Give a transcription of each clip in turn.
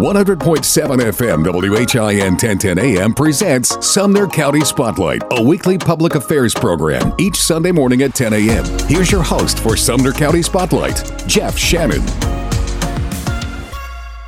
100.7 FM WHIN 1010 AM presents Sumner County Spotlight, a weekly public affairs program each Sunday morning at 10 a.m. Here's your host for Sumner County Spotlight, Jeff Shannon.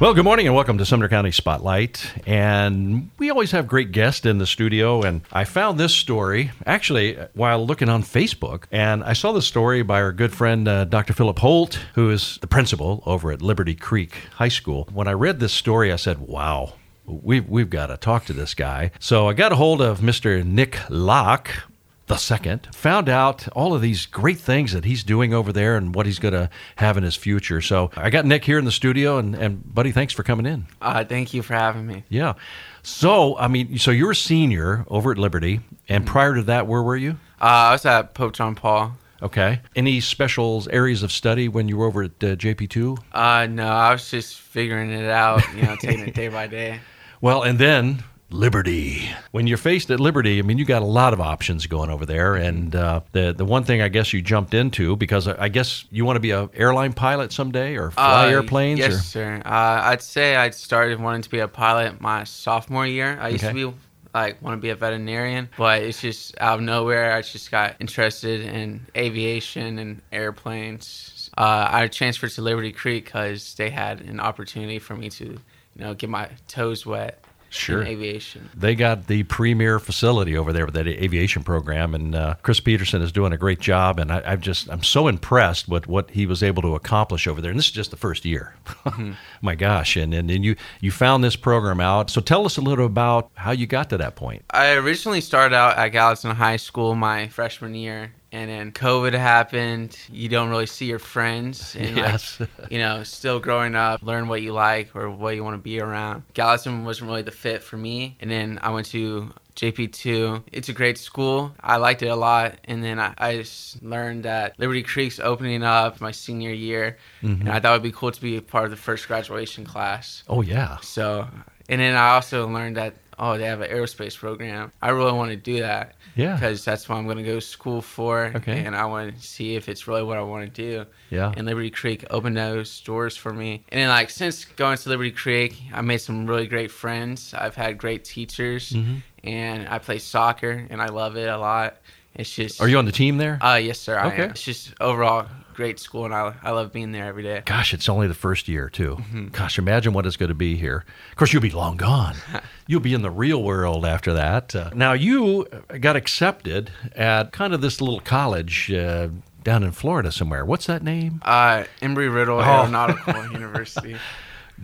Well, good morning and welcome to Sumner County Spotlight. And we always have great guests in the studio. And I found this story actually while looking on Facebook. And I saw the story by our good friend, uh, Dr. Philip Holt, who is the principal over at Liberty Creek High School. When I read this story, I said, wow. We've, we've got to talk to this guy. So I got a hold of Mr. Nick Locke, the second, found out all of these great things that he's doing over there and what he's going to have in his future. So I got Nick here in the studio, and, and buddy, thanks for coming in. Uh, thank you for having me. Yeah. So, I mean, so you're a senior over at Liberty, and prior to that, where were you? Uh, I was at Pope John Paul. Okay. Any special areas of study when you were over at uh, JP2? Uh, no, I was just figuring it out, you know, taking it day by day. Well, and then Liberty. When you're faced at Liberty, I mean, you got a lot of options going over there, and uh, the the one thing I guess you jumped into because I guess you want to be a airline pilot someday or fly Uh, airplanes. Yes, or? sir. Uh, I'd say I started wanting to be a pilot my sophomore year. I used Okay. to be like want to be a veterinarian, but it's just out of nowhere. I just got interested in aviation and airplanes. Uh, I transferred to Liberty Creek because they had an opportunity for me to, you know, get my toes wet Sure. aviation. They got the premier facility over there with that aviation program, and uh, Chris Peterson is doing a great job. And I, I'm just I'm so impressed with what he was able to accomplish over there. And this is just the first year. My gosh! And, and and you you found this program out. So tell us a little about how you got to that point. I originally started out at Gallatin High School my freshman year, and then COVID happened. You don't really see your friends, and Yes. like, you know, still growing up, learn what you like or what you want to be around. Gallatin wasn't really the fit for me, and then I went to JP2. It's a great school. I liked it a lot, and then I, I just learned that Liberty Creek's opening up my senior year, mm-hmm. and I thought it'd be cool to be a part of the first graduation class. Oh yeah. So, and then I also learned that oh, they have an aerospace program. I really want to do that. Yeah. Because that's what I'm going to go to school for. Okay. And I want to see if it's really what I want to do. Yeah. And Liberty Creek opened those doors for me. And then, like, since going to Liberty Creek, I made some really great friends. I've had great teachers. Mm-hmm. And I play soccer, and I love it a lot. It's just. Are you on the team there? Uh, yes, sir. I Okay. am. It's just overall great school, and I, I love being there every day. Gosh, it's only the first year too. Mm-hmm. Gosh, imagine what it's going to be here. Of course, you'll be long gone. you'll be in the real world after that. Uh, now, you got accepted at kind of this little college uh, down in Florida somewhere. What's that name? Uh, Embry Riddle Oh. Aeronautical University.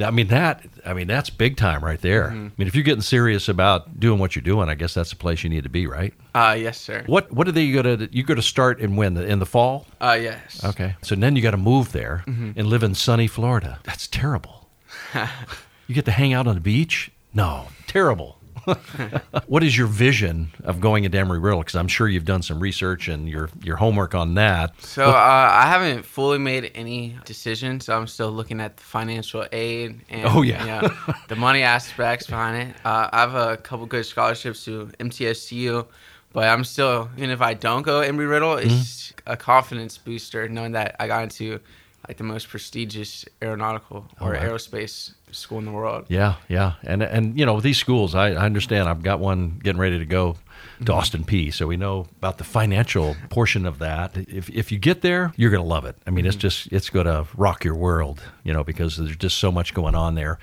I mean that. I mean that's big time right there. Mm-hmm. I mean, if you're getting serious about doing what you're doing, I guess that's the place you need to be, right? Uh, yes, sir. What What are they going to? You going to start in when? In the fall? Uh, yes. Okay. So then you got to move there Mm-hmm. and live in sunny Florida. That's terrible. you get to hang out on the beach? No, terrible. what is your vision of going into Embry Riddle? Because I'm sure you've done some research and your your homework on that. So uh, I haven't fully made any decisions. So I'm still looking at the financial aid and Oh, yeah. you know, the money aspects behind it. Uh, I have a couple good scholarships to MTSU, but I'm still even if I don't go Embry Riddle, it's Mm-hmm. a confidence booster knowing that I got into like the most prestigious aeronautical or right. aerospace school in the world. Yeah, yeah, and and you know these schools. I, I understand. I've got one getting ready to go to mhm. Austin Peay So we know about the financial portion of that. If if you get there, you're going to love it. I mean, it's mhm. just it's going to rock your world. You know, because there's just so much going on there.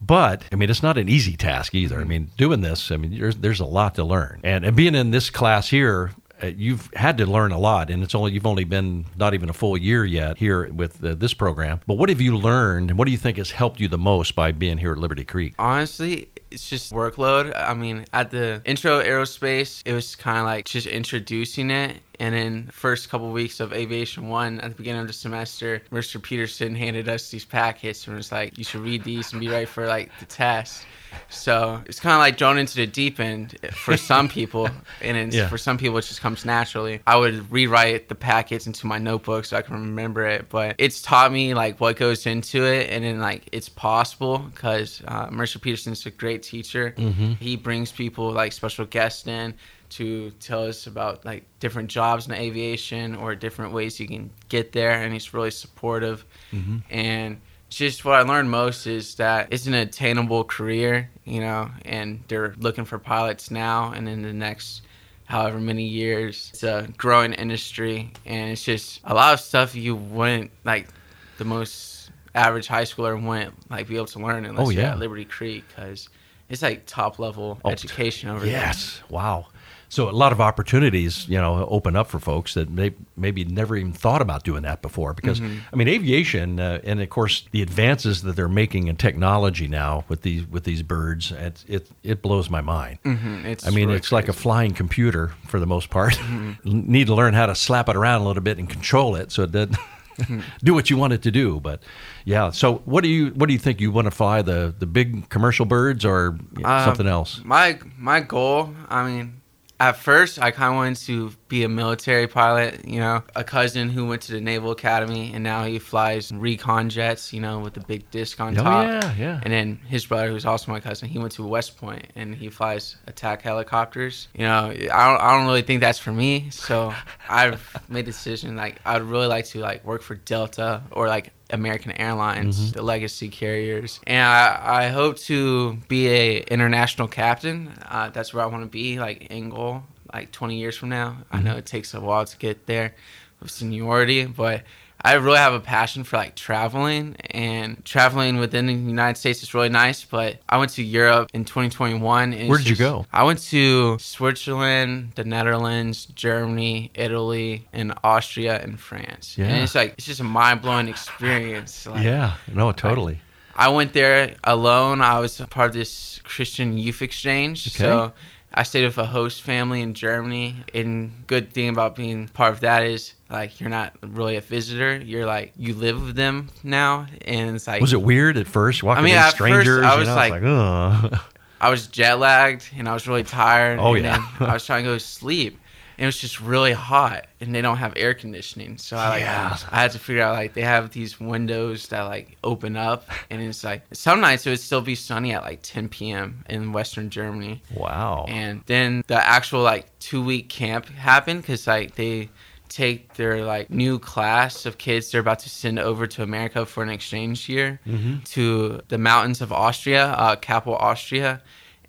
But I mean, it's not an easy task either. I mm-hmm. mean, doing this, I mean, there's there's a lot to learn, and and being in this class here. Uh, you've had to learn a lot, and it's only you've only been not even a full year yet here with uh, this program. But what have you learned, and what do you think has helped you the most by being here at Liberty Creek? Honestly, it's just workload. I mean, at the intro aerospace, it was kind of like just introducing it, And in the first couple weeks of Aviation One, at the beginning of the semester, Mr. Peterson handed us these packets and was like, "You should read these and be ready for like the test." So it's kind of like thrown into the deep end for some people, and Yeah. for some people it just comes naturally. I would rewrite the packets into my notebook so I can remember it, but it's taught me like what goes into it, and then like it's possible because uh, Mercer Peterson's a great teacher. He brings people like special guests in to tell us about like different jobs in aviation or different ways you can get there, and he's really supportive mm-hmm. and just what I learned most is that it's an attainable career, you know, and they're looking for pilots now and in the next however many years. It's a growing industry, and it's just a lot of stuff you wouldn't like the most average high schooler wouldn't like be able to learn unless Oh, you're yeah. at Liberty Creek because it's like top level Oh, education over there. Yes. Wow. So a lot of opportunities, you know, open up for folks that may, maybe never even thought about doing that before. Because Mm-hmm. I mean, aviation, uh, and of course, the advances that they're making in technology now with these with these birds, it it, it blows my mind. Mhm, it's I mean, really it's like a. Mm-hmm. flying computer for the most part. Need to learn how to slap it around a little bit and control it so it doesn't Mm-hmm. do what you want it to do. But yeah, so what do you what do you think you want to fly the the big commercial birds or Um, something else? My my goal, I mean, at first I kind of wanted to be a military pilot. You know, a cousin who went to the Naval Academy and now he flies recon jets. You know, with the big disc on Oh, top. yeah, yeah. And then his brother, who's also my cousin, he went to West Point and he flies attack helicopters. You know, I don't I don't really think that's for me. So I've made the decision like I'd really like to like work for Delta or like American Airlines, Mm-hmm. the legacy carriers, and I, I hope to be a international captain. Uh, that's where I want to be, like in goal, like 20 years from now. I Mm-hmm. know it takes a while to get there with seniority, but I really have a passion for like traveling and traveling within the United States is really nice. But I went to Europe in 2021. and Where did you go? I went to Switzerland, the Netherlands, Germany, Italy, and Austria and France. Yeah. And it's like it's just a mind blowing experience. Like, yeah, no, totally. I went there alone. I was part of this Christian youth exchange. Okay. So I stayed with a host family in Germany. And good thing about being part of that is like you're not really a visitor. You're like you live with them now, and it's like Was it weird at first walking I mean, in at first, strangers? I you was know, like-. I was jet lagged and I was really tired. Oh, and yeah. I was trying to go to sleep. And it was just really hot, and they don't have air conditioning, so I like Yeah. I had to figure out like they have these windows that like open up, and it's like some nights it would still be sunny at like 10 p.m. in Western Germany, wow. and then the actual like two week camp happened because like they take their like new class of kids they're about to send over to America for an exchange year to the mountains of Austria, uh, capital Austria,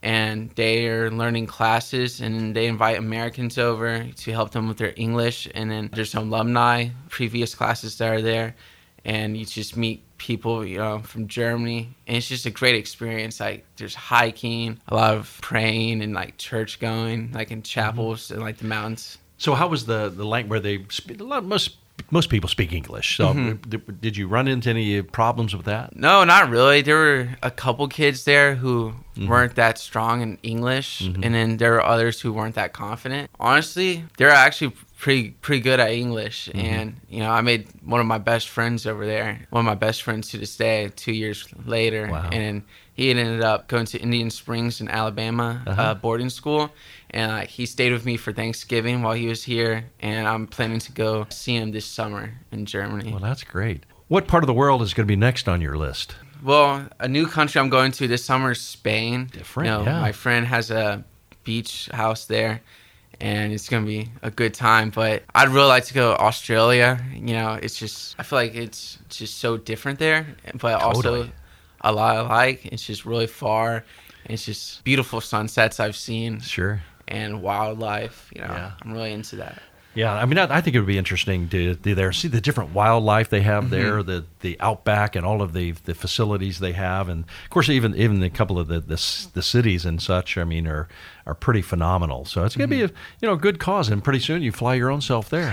and they are learning classes and they invite Americans over to help them with their English and then there's some alumni previous classes that are there and you just meet people you know from Germany and it's just a great experience like there's hiking a lot of praying and like church going like in mm-hmm. chapels and like the mountains. So how was the the language where they speak, a lot most most people speak English. So Mm-hmm. did, did you run into any problems with that? No, not really. There were a couple kids there who weren't that strong in English, and then there were others who weren't that confident. Honestly, they're actually pretty pretty good at English, and you know, I made one of my best friends over there. One of my best friends to this day. Two years later, Wow. and he had ended up going to Indian Springs in Alabama Uh-huh. uh, boarding school. And like he stayed with me for Thanksgiving while he was here, and I'm planning to go see him this summer in Germany. Well, that's great. What part of the world is going to be next on your list? Well, a new country I'm going to this summer is Spain. Different, You know, yeah. My friend has a beach house there, and it's gonna be a good time. But I'd really like to go to Australia. You know, it's just I feel like it's just so different there, but Totally. also a lot alike. It's just really far. It's just beautiful sunsets I've seen Sure. and wildlife. You know, Yeah. I'm really into that. Yeah, I mean, I, I think it would be interesting to do there, see the different wildlife they have there, mm-hmm. the the outback, and all of the the facilities they have, and of course, even even a couple of the the, the cities and such. I mean, are are pretty phenomenal. So it's going to be mm-hmm. a you know a good cause, and pretty soon you fly your own self there.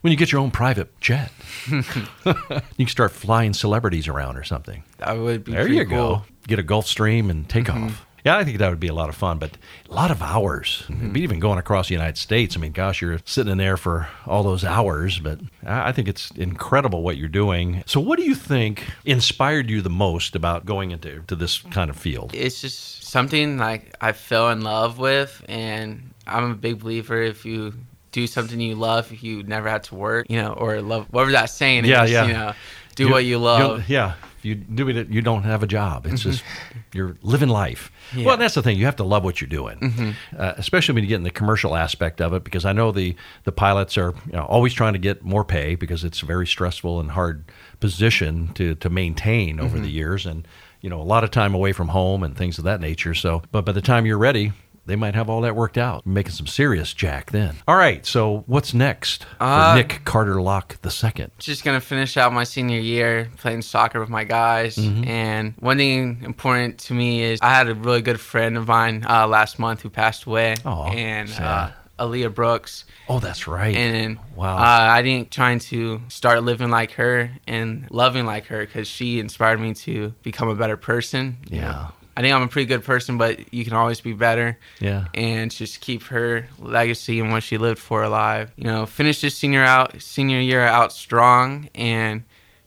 when you get your own private jet, you can start flying celebrities around or something. That would be There you cool. go. Get a Gulfstream and take mm-hmm. off. Yeah, I think that would be a lot of fun, but a lot of hours. Mm-hmm. Even going across the United States. I mean, gosh, you're sitting in there for all those hours, but I I think it's incredible what you're doing. So, what do you think inspired you the most about going into to this kind of field? It's just something like I fell in love with, and I'm a big believer if you do something you love, you never have to work, you know, or love whatever that saying Yeah, is. yeah. You know, do what you love. Yeah. If you do it, you don't have a job. It's just you're living life. Yeah. Mm-hmm. Well, that's the thing. You have to love what you're doing, uh, especially when you get in the commercial aspect of it. Because I know the the pilots are you know, always trying to get more pay because it's a very stressful and hard position to to maintain over Mm-hmm. the years, and you know a lot of time away from home and things of that nature. So, but by the time you're ready. They might have all that worked out, making some serious jack then. All right, so what's next for Uh, Nick Carter Locke the second? just gonna finish out my senior year playing soccer with my guys. Mm-hmm. And one thing important to me is I had a really good friend of mine uh, last month who passed away, Aw, and uh. Aaliyah Brooks. Oh, that's right. And Wow. uh, I think trying to start living like her and loving like her because she inspired me to become a better person. Yeah. know. I think I'm a pretty good person, but you can always be better. Yeah. And just keep her legacy and what she lived for alive. You know, finish this senior out senior year out strong and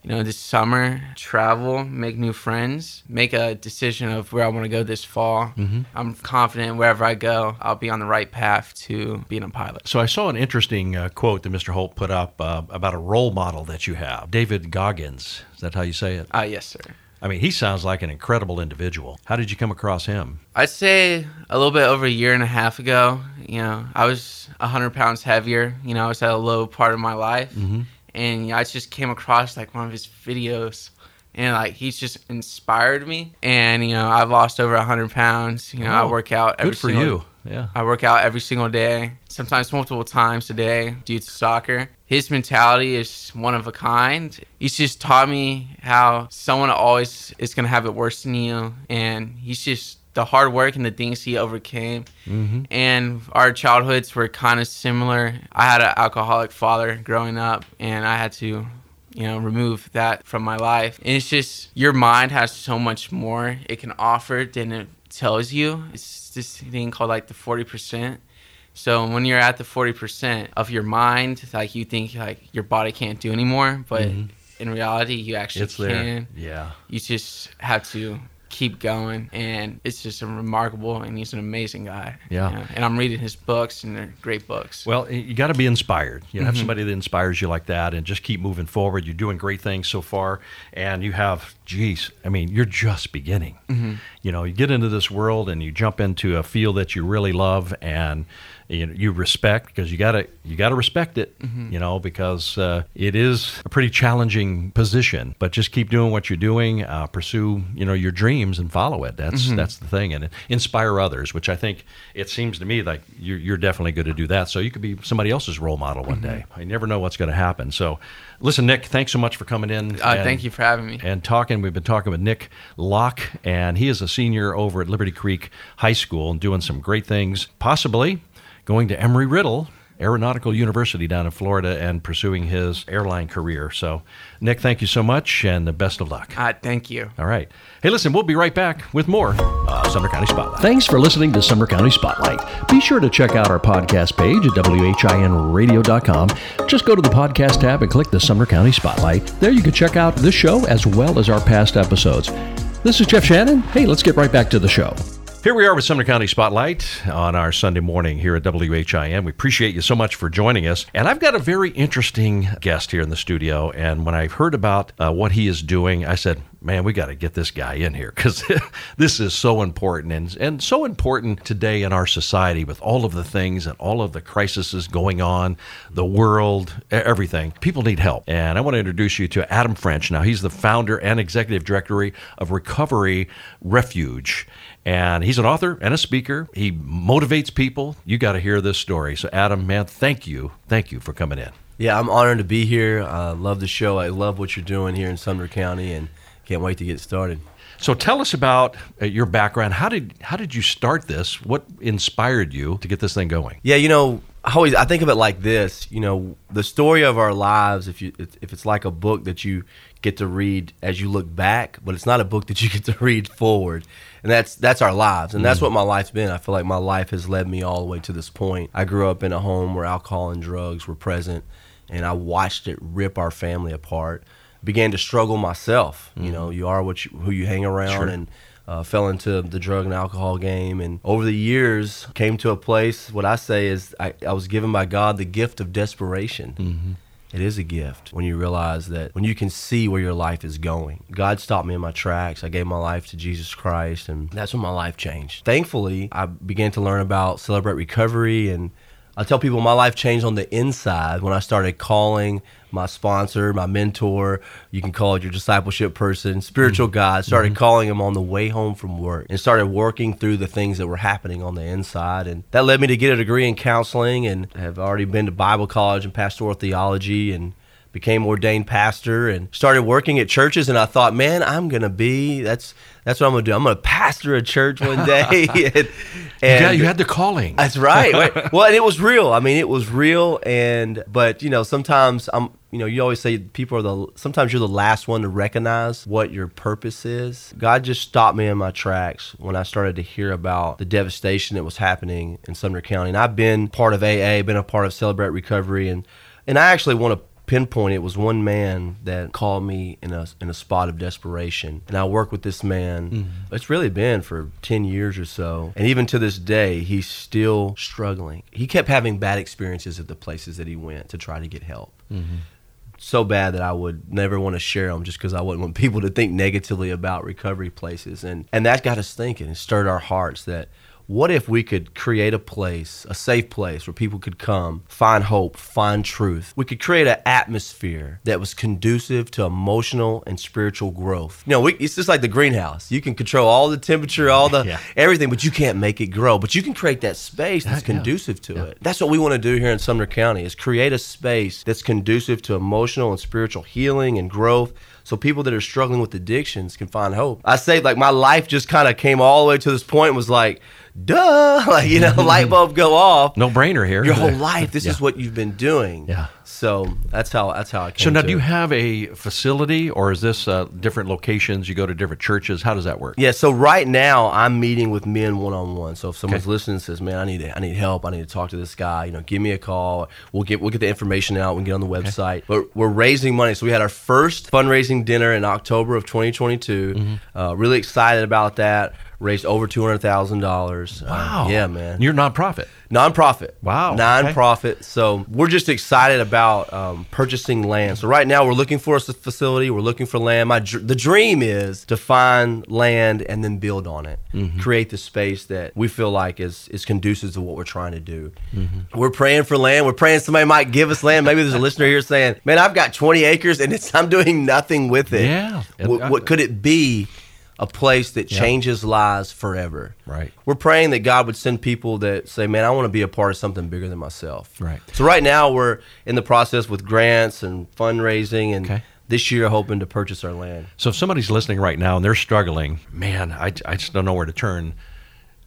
you know, this summer, travel, make new friends, make a decision of where I want to go this fall. Mm-hmm. I'm confident wherever I go, I'll be on the right path to being a pilot. So I saw an interesting uh, quote that Mr. Holt put up uh, about a role model that you have, David Goggins. Is that how you say it? Uh, yes, sir. I mean, he sounds like an incredible individual. How did you come across him? I'd say a little bit over a year and a half ago, you know, I was 100 pounds heavier. You know, I was at a low part of my life. Mm-hmm. And you know, I just came across like one of his videos. And like he's just inspired me, and you know I've lost over hundred pounds. You know I Oh, work out every Good for single, you. Yeah. I work out every single day, sometimes multiple times a day due to soccer. His mentality is one of a kind. He's just taught me how someone always is going to have it worse than you. And he's just the hard work and the things he overcame. Mm-hmm. And our childhoods were kind of similar. I had an alcoholic father growing up, and I had to you know, remove that from my life. And it's just your mind has so much more it can offer than it tells you. It's this thing called like the 40%. So when you're at the 40% of your mind, like you think like your body can't do anymore, but in reality you actually It's can. there. Yeah. You just have to keep going and it's just a remarkable and he's an amazing guy. Yeah. You know, And I'm reading his books and they're great books. Well, you got to be inspired. You know, Mm-hmm. have somebody that inspires you like that, and just keep moving forward. You're doing great things so far, and you have, geez, I mean, you're just beginning. Mm-hmm. You know, you get into this world and you jump into a field that you really love and you, you respect because you gotta you gotta respect it. Mm-hmm. You know, because uh, it is a pretty challenging position. But just keep doing what you're doing. Uh, pursue you know your dreams and follow it. That's Mm-hmm. that's the thing, and inspire others. Which I think it seems to me like you're, you're definitely good to do that. So you could be somebody else's role model one Mm-hmm. day. I never know what's going to happen. So, listen, Nick, thanks so much for coming in. uh, and- thank you for having me. and talking. We've been talking with Nick Locke, and he is a senior over at Liberty Creek High School and doing some great things, possibly going to Embry Riddle Aeronautical University down in Florida and pursuing his airline career. So, Nick, thank you so much and the best of luck. Uh, thank you. All right. Hey, listen, we'll be right back with more uh, Sumner County Spotlight. Thanks for listening to Sumner County Spotlight. Be sure to check out our podcast page at WHINradio.com. Just go to the podcast tab and click the Sumner County Spotlight. There you can check out this show as well as our past episodes. This is Jeff Shannon. Hey, let's get right back to the show. Here we are with Sumner County Spotlight on our Sunday morning here at WHIN. We appreciate you so much for joining us. And I've got a very interesting guest here in the studio. And when I heard about uh, what he is doing, I said, man, we got to get this guy in here because this is so important and, and so important today in our society with all of the things and all of the crises going on, the world, everything. People need help. And I want to introduce you to Adam French. Now, he's the founder and executive director of Recovery Refuge. And he's an author and a speaker. He motivates people. You got to hear this story. So, Adam, man, thank you. Thank you for coming in. Yeah, I'm honored to be here. I love the show. I love what you're doing here in Sumner County, and can't wait to get started. So tell us about uh, your background. How did how did you start this? What inspired you to get this thing going? Yeah, you know, I always I think of it like this. You know, the story of our lives. If you if it's like a book that you get to read as you look back, but it's not a book that you get to read forward. And that's that's our lives, and that's mm. what my life's been. I feel like my life has led me all the way to this point. I grew up in a home where alcohol and drugs were present, and I watched it rip our family apart. Began to struggle myself. You mm. know, you are what you, who you hang around, Sure. and uh, fell into the drug and alcohol game and over the years came to a place what i say is i, I was given by god the gift of desperation mm-hmm. It is a gift when you realize that when you can see where your life is going. God stopped me in my tracks. I gave my life to Jesus Christ, and that's when my life changed. Thankfully, I began to learn about Celebrate Recovery, and I tell people my life changed on the inside when I started calling my sponsor, my mentor, you can call it your discipleship person, spiritual mm-hmm. God, started mm-hmm. calling him on the way home from work and started working through the things that were happening on the inside. And that led me to get a degree in counseling and have already been to Bible college and pastoral theology and became ordained pastor and started working at churches and I thought, man, I'm gonna be that's that's what I'm gonna do. I'm gonna pastor a church one day. and, yeah, you had the calling. that's right. Right. Well, and it was real. I mean, it was real. And but you know, sometimes I'm. You know, you always say people are the. Sometimes you're the last one to recognize what your purpose is. God just stopped me in my tracks when I started to hear about the devastation that was happening in Sumner County. And I've been part of AA, been a part of Celebrate Recovery, and and I actually want to pinpoint it was one man that called me in a in a spot of desperation. And I worked with this man. Mm-hmm. It's really been for 10 years or so. And even to this day he's still struggling. He kept having bad experiences at the places that he went to try to get help. Mm-hmm. So bad that I would never want to share them just because I wouldn't want people to think negatively about recovery places. And and that got us thinking. And stirred our hearts that what if we could create a place, a safe place where people could come, find hope, find truth? We could create an atmosphere that was conducive to emotional and spiritual growth. You know, we, it's just like the greenhouse. You can control all the temperature, all the Yeah. everything, but you can't make it grow. But you can create that space that's Yeah, yeah. conducive to it. That's what we want to do here in Sumner County is create a space that's conducive to emotional and spiritual healing and growth so people that are struggling with addictions can find hope. I say like my life just kind of came all the way to this point was like, duh, like you know, light bulb go off. no brainer here. Your whole life, this Yeah. is what you've been doing. Yeah. So that's how that's how I came. So now, do you it. have a facility, or is this uh, different locations? You go to different churches. How does that work? Yeah, so right now I'm meeting with men one on one. So if someone's Okay. listening and says, "Man, I need I need help. I need to talk to this guy," you know, give me a call. We'll get we'll get the information out. We can get on the website. But we're raising money. So we had our first fundraising dinner in October of 2022. Mm-hmm. Uh, really excited about that. Raised over two hundred thousand dollars. Wow. yeah, man. You're a nonprofit. Nonprofit. Wow, okay. Nonprofit. So we're just excited about um, purchasing land. So right now we're looking for a facility. We're looking for land. My dr- the dream is to find land and then build on it. Mm-hmm. Create the space that we feel like is is conducive to what we're trying to do. Mm-hmm. We're praying for land. We're praying somebody might give us land. Maybe there's a listener here saying, "Man, I've got 20 acres and it's I'm doing nothing with it." Yeah. What, what could it be? A place that Yeah. changes lives forever. Right. We're praying that God would send people that say, "Man, I want to be a part of something bigger than myself." Right. So right now we're in the process with grants and fundraising, and Okay. this year hoping to purchase our land. So if somebody's listening right now and they're struggling, man, I, I just don't know where to turn.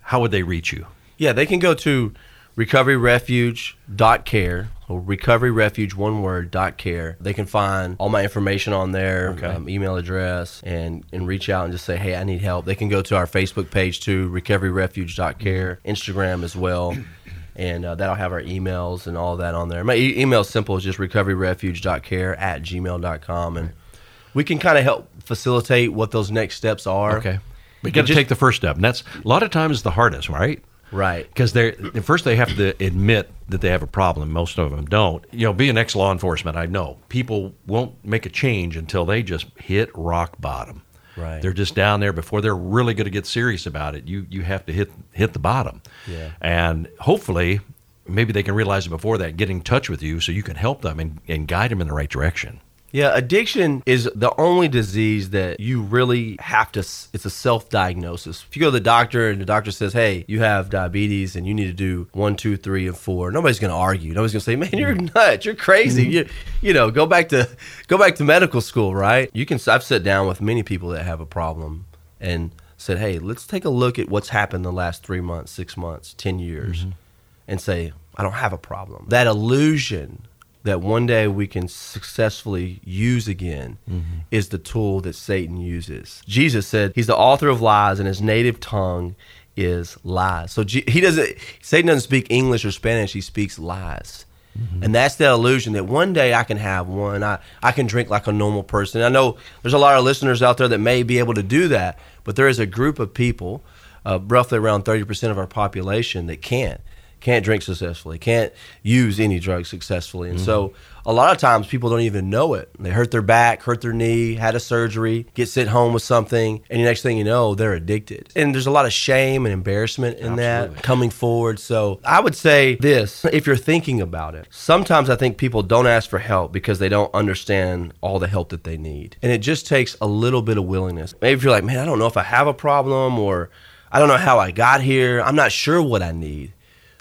How would they reach you? Yeah, they can go to recoveryrefuge.care recoveryrefuge one word dot care. They can find all my information on there, Okay. um, email address, and and reach out and just say, hey, I need help. They can go to our Facebook page too, recoveryrefuge.care, Instagram as well. And uh, that'll have our emails and all that on there. My e- email is simple. It's just recoveryrefuge.care at gmail.com. And we can kind of help facilitate what those next steps are. Okay. We You got to take the first step. And that's a lot of times the hardest, right? Right. Because they first they have to admit that they have a problem. Most of them don't. You know, being ex law enforcement, I know people won't make a change until they just hit rock bottom. Right. They're just down there before they're really going to get serious about it. You you have to hit hit the bottom. Yeah. And hopefully, maybe they can realize it before that, get in touch with you so you can help them and, and guide them in the right direction. Yeah, addiction is the only disease that you really have to, it's a self diagnosis. If you go to the doctor and the doctor says, hey, you have diabetes and you need to do one, two, three, and four, nobody's going to argue. Nobody's going to say, man, you're mm-hmm. nuts. You're crazy. Mm-hmm. You, you know, go back to, go back to medical school, right? You can, I've sat down with many people that have a problem and said, hey, let's take a look at what's happened the last three months, six months, 10 years mm-hmm. and say, I don't have a problem. That illusion that one day we can successfully use again mm-hmm. is the tool that Satan uses. Jesus said he's the author of lies and his native tongue is lies. So he doesn't Satan doesn't speak English or Spanish, he speaks lies. Mm-hmm. And that's that illusion that one day I can have one. I, I can drink like a normal person. I know there's a lot of listeners out there that may be able to do that, but there is a group of people, uh, roughly around 30% of our population, that can't can't drink successfully, can't use any drugs successfully. And mm-hmm. so a lot of times people don't even know it. They hurt their back, hurt their knee, had a surgery, get sent home with something, and the next thing you know, they're addicted. And there's a lot of shame and embarrassment in Absolutely. that coming forward. So I would say this if you're thinking about it, sometimes I think people don't ask for help because they don't understand all the help that they need. And it just takes a little bit of willingness. Maybe if you're like, man, I don't know if I have a problem or I don't know how I got here, I'm not sure what I need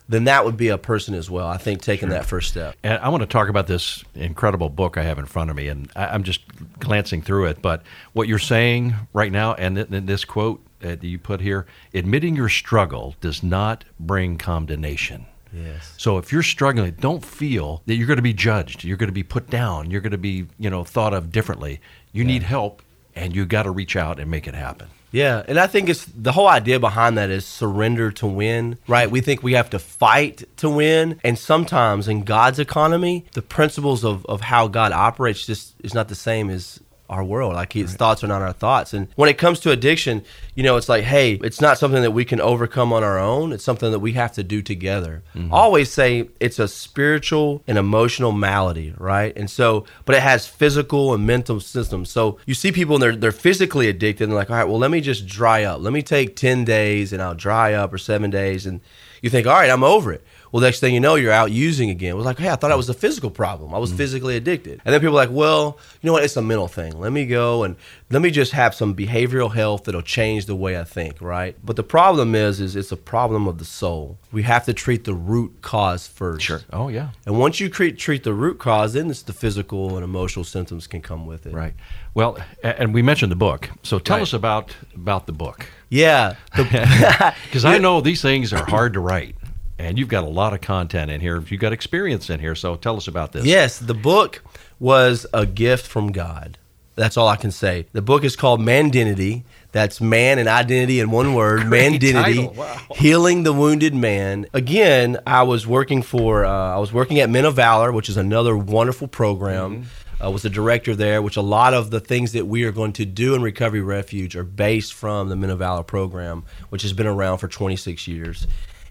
then that would be a person as well. I think taking sure. that first step. And I want to talk about this incredible book I have in front of me, and I, am just glancing through it. But what you're saying right now, and this quote that you put here, admitting your struggle does not bring condemnation. Yes. So if you're struggling, don't feel that you're going to be judged. You're going to be put down. You're going to be, you know, thought of differently. You yeah. need help, and you got to reach out and make it happen. Yeah, and I think it's the whole idea behind that is surrender to win, right? We think we have to fight to win, and sometimes in God's economy, the principles of, of how God operates just is not the same as our world. Like his right. thoughts are not our thoughts. And when it comes to addiction, you know, it's like, hey, it's not something that we can overcome on our own. It's something that we have to do together. Mm-hmm. always say it's a spiritual and emotional malady, right? And so, but it has physical and mental systems. So you see people and they're they're physically addicted and like, all right, well, let me just dry up. Let me take 10 days and I'll dry up or 7 days and you think, all right, I'm over it. Well, next thing you know, you're out using again. It was like, hey, I thought I was a physical problem. I was mm-hmm. physically addicted. And then people are like, well, you know what? It's a mental thing. Let me go and let me just have some behavioral health that'll change the way I think, right? But the problem is, is it's a problem of the soul. We have to treat the root cause first. Sure. Oh yeah. And once you treat treat the root cause, then it's the physical and emotional symptoms can come with it. Right. Well, and we mentioned the book. So tell right. us about about the book. Yeah. Because I know these things are hard to write and you've got a lot of content in here. You've got experience in here, so tell us about this. Yes, the book was a gift from God. That's all I can say. The book is called Mandinity. That's man and identity in one word. Mandinity, wow. healing the wounded man. Again, I was working for. Uh, I was working at Men of Valor, which is another wonderful program. Mm-hmm. Uh, was the director there, which a lot of the things that we are going to do in Recovery Refuge are based from the Men of Valor program, which has been around for 26 years.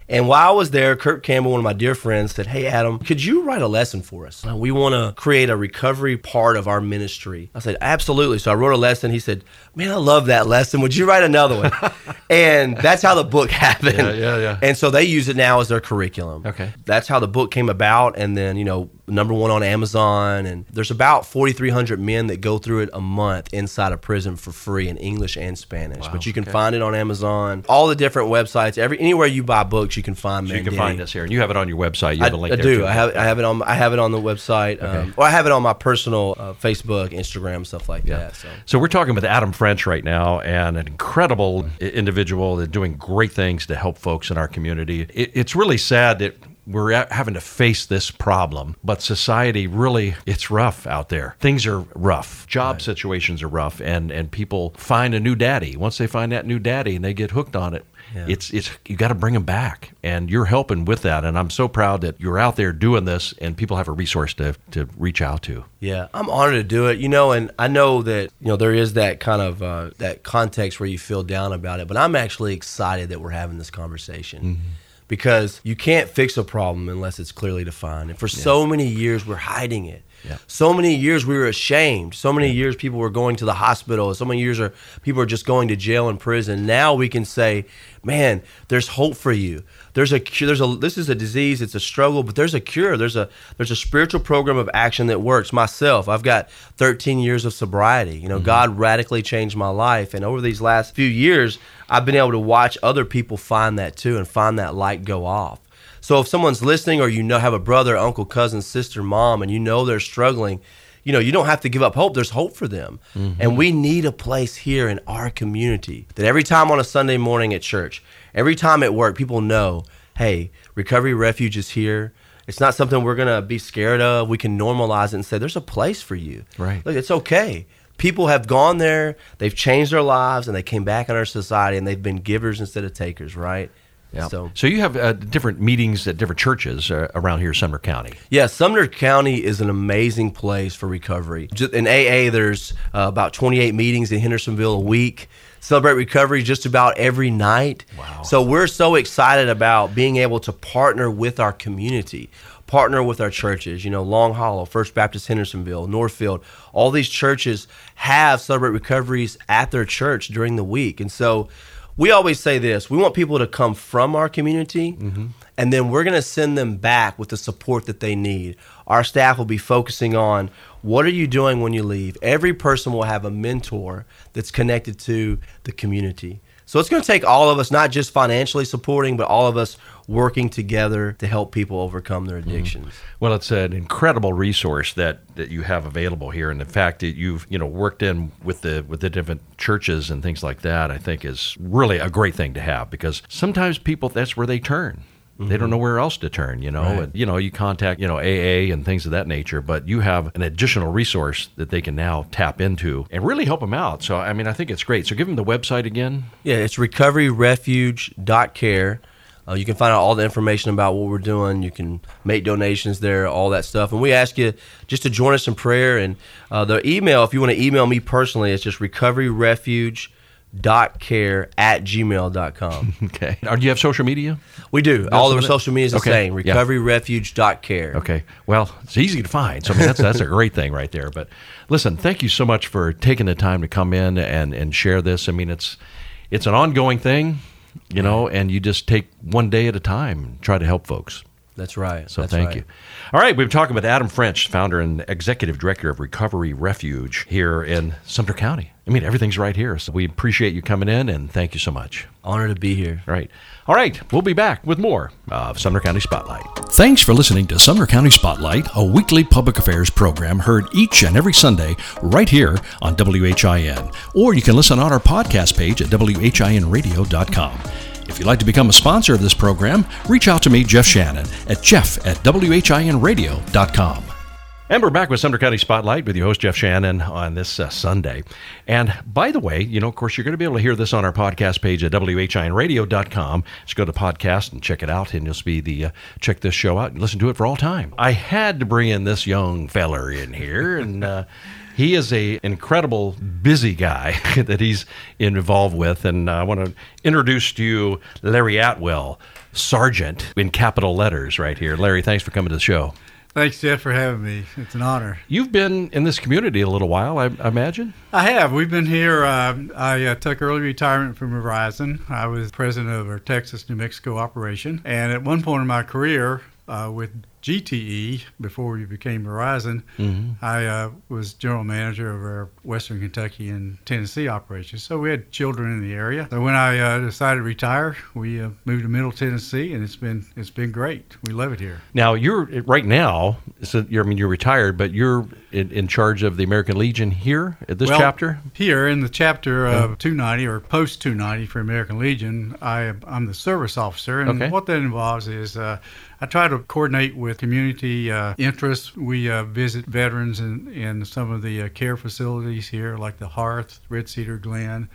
And while I was there, Kurt Campbell, one of my dear friends, said, Hey, Adam, could you write a lesson for us? Uh, we want to create a recovery part of our ministry. I said, Absolutely. So I wrote a lesson. He said, Man, I love that lesson. Would you write another one? and that's how the book happened. Yeah, yeah, yeah. And so they use it now as their curriculum. Okay. That's how the book came about. And then, you know, number one on Amazon. And there's about 4,300 men that go through it a month inside a prison for free in English and Spanish. Wow, but you can okay. find it on Amazon, all the different websites, every anywhere you buy books, you can find. So you can find this here, and you have it on your website. You have I, a link. I do. Too. I have. I have it on. I have it on the website. Okay. Um, or I have it on my personal uh, Facebook, Instagram, stuff like yeah. that. So. so we're talking with Adam French right now, and an incredible individual that's doing great things to help folks in our community. It, it's really sad that we're having to face this problem. But society really, it's rough out there. Things are rough. Job right. situations are rough, and and people find a new daddy. Once they find that new daddy and they get hooked on it, yeah. it's it's you got to bring them back, and you're helping with that. And I'm so proud that you're out there doing this, and people have a resource to to reach out to. Yeah, I'm honored to do it. You know, and I know that you know there is that kind of uh, that context where you feel down about it, but I'm actually excited that we're having this conversation. Mm-hmm because you can't fix a problem unless it's clearly defined. And for yeah. so many years, we're hiding it. Yeah. So many years we were ashamed. So many years people were going to the hospital. So many years are people are just going to jail and prison. Now we can say, man, there's hope for you. There's a cure. There's a this is a disease. It's a struggle, but there's a cure. There's a there's a spiritual program of action that works. Myself, I've got 13 years of sobriety. You know, mm-hmm. God radically changed my life, and over these last few years, I've been able to watch other people find that too and find that light go off. So if someone's listening, or you know have a brother, uncle, cousin, sister, mom, and you know they're struggling, you know you don't have to give up hope. There's hope for them, mm-hmm. and we need a place here in our community that every time on a Sunday morning at church, every time at work, people know hey, Recovery Refuge is here. It's not something we're going to be scared of. We can normalize it and say, there's a place for you. Right. Look, it's okay. People have gone there, they've changed their lives, and they came back in our society, and they've been givers instead of takers, right? Yeah. So, So, you have uh, different meetings at different churches uh, around here, in Sumner County. yeah, Sumner County is an amazing place for recovery. Ju- In AA, there's uh, about 28 meetings in Hendersonville a week. Celebrate Recovery just about every night. Wow. So we're so excited about being able to partner with our community, partner with our churches. You know, Long Hollow, First Baptist Hendersonville, Northfield, all these churches have Celebrate Recoveries at their church during the week. And so we always say this we want people to come from our community mm-hmm. and then we're going to send them back with the support that they need. Our staff will be focusing on what are you doing when you leave? Every person will have a mentor that's connected to the community so it's going to take all of us not just financially supporting but all of us working together to help people overcome their mm-hmm. addictions. Well, it's an incredible resource that, that you have available here, and the fact that you've you know worked in with the with the different churches and things like that, I think is really a great thing to have because sometimes people that's where they turn. They don't know where else to turn, you know. Right. And, you know, you contact, you know, AA and things of that nature, but you have an additional resource that they can now tap into and really help them out. So, I mean, I think it's great. So, give them the website again. Yeah, it's recoveryrefuge.care. Uh, you can find out all the information about what we're doing. You can make donations there, all that stuff. And we ask you just to join us in prayer. And uh, the email, if you want to email me personally, it's just recoveryrefuge.care at gmail.com. Okay. Do you have social media? We do. all of our some of it? social media is the Okay, same yeah. recoveryrefuge.care. Okay. Well, it's easy to find. So I mean, that's that's a great thing right there. But listen, thank you so much for taking the time to come in and and share this. I mean, it's it's an ongoing thing, you know, and you just take one day at a time and try to help folks. That's right. So That's thank right. you. All right, we've been talking with Adam French, founder and executive director of Recovery Refuge here in Sumner County. I mean, everything's right here. So we appreciate you coming in and thank you so much. Honor to be here. All right. All right. We'll be back with more of Sumner County Spotlight. Thanks for listening to Sumner County Spotlight, a weekly public affairs program heard each and every Sunday right here on WHIN. Or you can listen on our podcast page at WHINradio.com. If you'd like to become a sponsor of this program, reach out to me, Jeff Shannon, at jeff at WHINradio.com. And we're back with Sumner County Spotlight with your host, Jeff Shannon, on this uh, Sunday. And by the way, you know, of course, you're going to be able to hear this on our podcast page at WHINradio.com. Just go to podcast and check it out, and you'll be the uh, check this show out and listen to it for all time. I had to bring in this young feller in here, and uh, he is a incredible busy guy that he's involved with. And I want to introduce to you Larry Atwell, Sergeant in capital letters right here. Larry, thanks for coming to the show. Thanks, Jeff, for having me. It's an honor. You've been in this community a little while, I, I imagine. I have. We've been here. Uh, I uh, took early retirement from Verizon. I was president of our Texas New Mexico operation. And at one point in my career uh, with GTE, before we became Verizon, I uh, was general manager of our Western Kentucky and Tennessee operations. So we had children in the area. So when I uh, decided to retire, we uh, moved to Middle Tennessee, and it's been it's been great. We love it here. Now you're right now. So you're, I mean, you're retired, but you're in, in charge of the American Legion here at this Well, chapter. Here in the chapter of 290 or post 290 for American Legion, I, I'm the service officer. And Okay. what that involves is uh, I try to coordinate with community uh, interests. We uh, visit veterans in, in some of the uh, care facilities here, like the Hearth, Red Cedar Glen.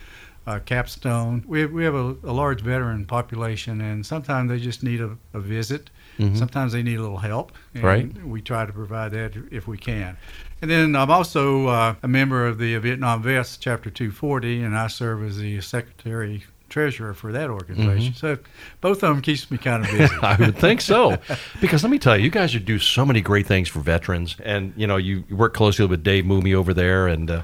Uh, Capstone. We have, we have a, a large veteran population, and sometimes they just need a, a visit. Sometimes they need a little help. And Right. We try to provide that if we can. And then I'm also uh, a member of the Vietnam Vets Chapter 240, and I serve as the secretary treasurer for that organization. So both of them keeps me kind of busy. I would think so, because let me tell you, you guys do so many great things for veterans, and you know you, work closely with Dave Mooney over there, and uh,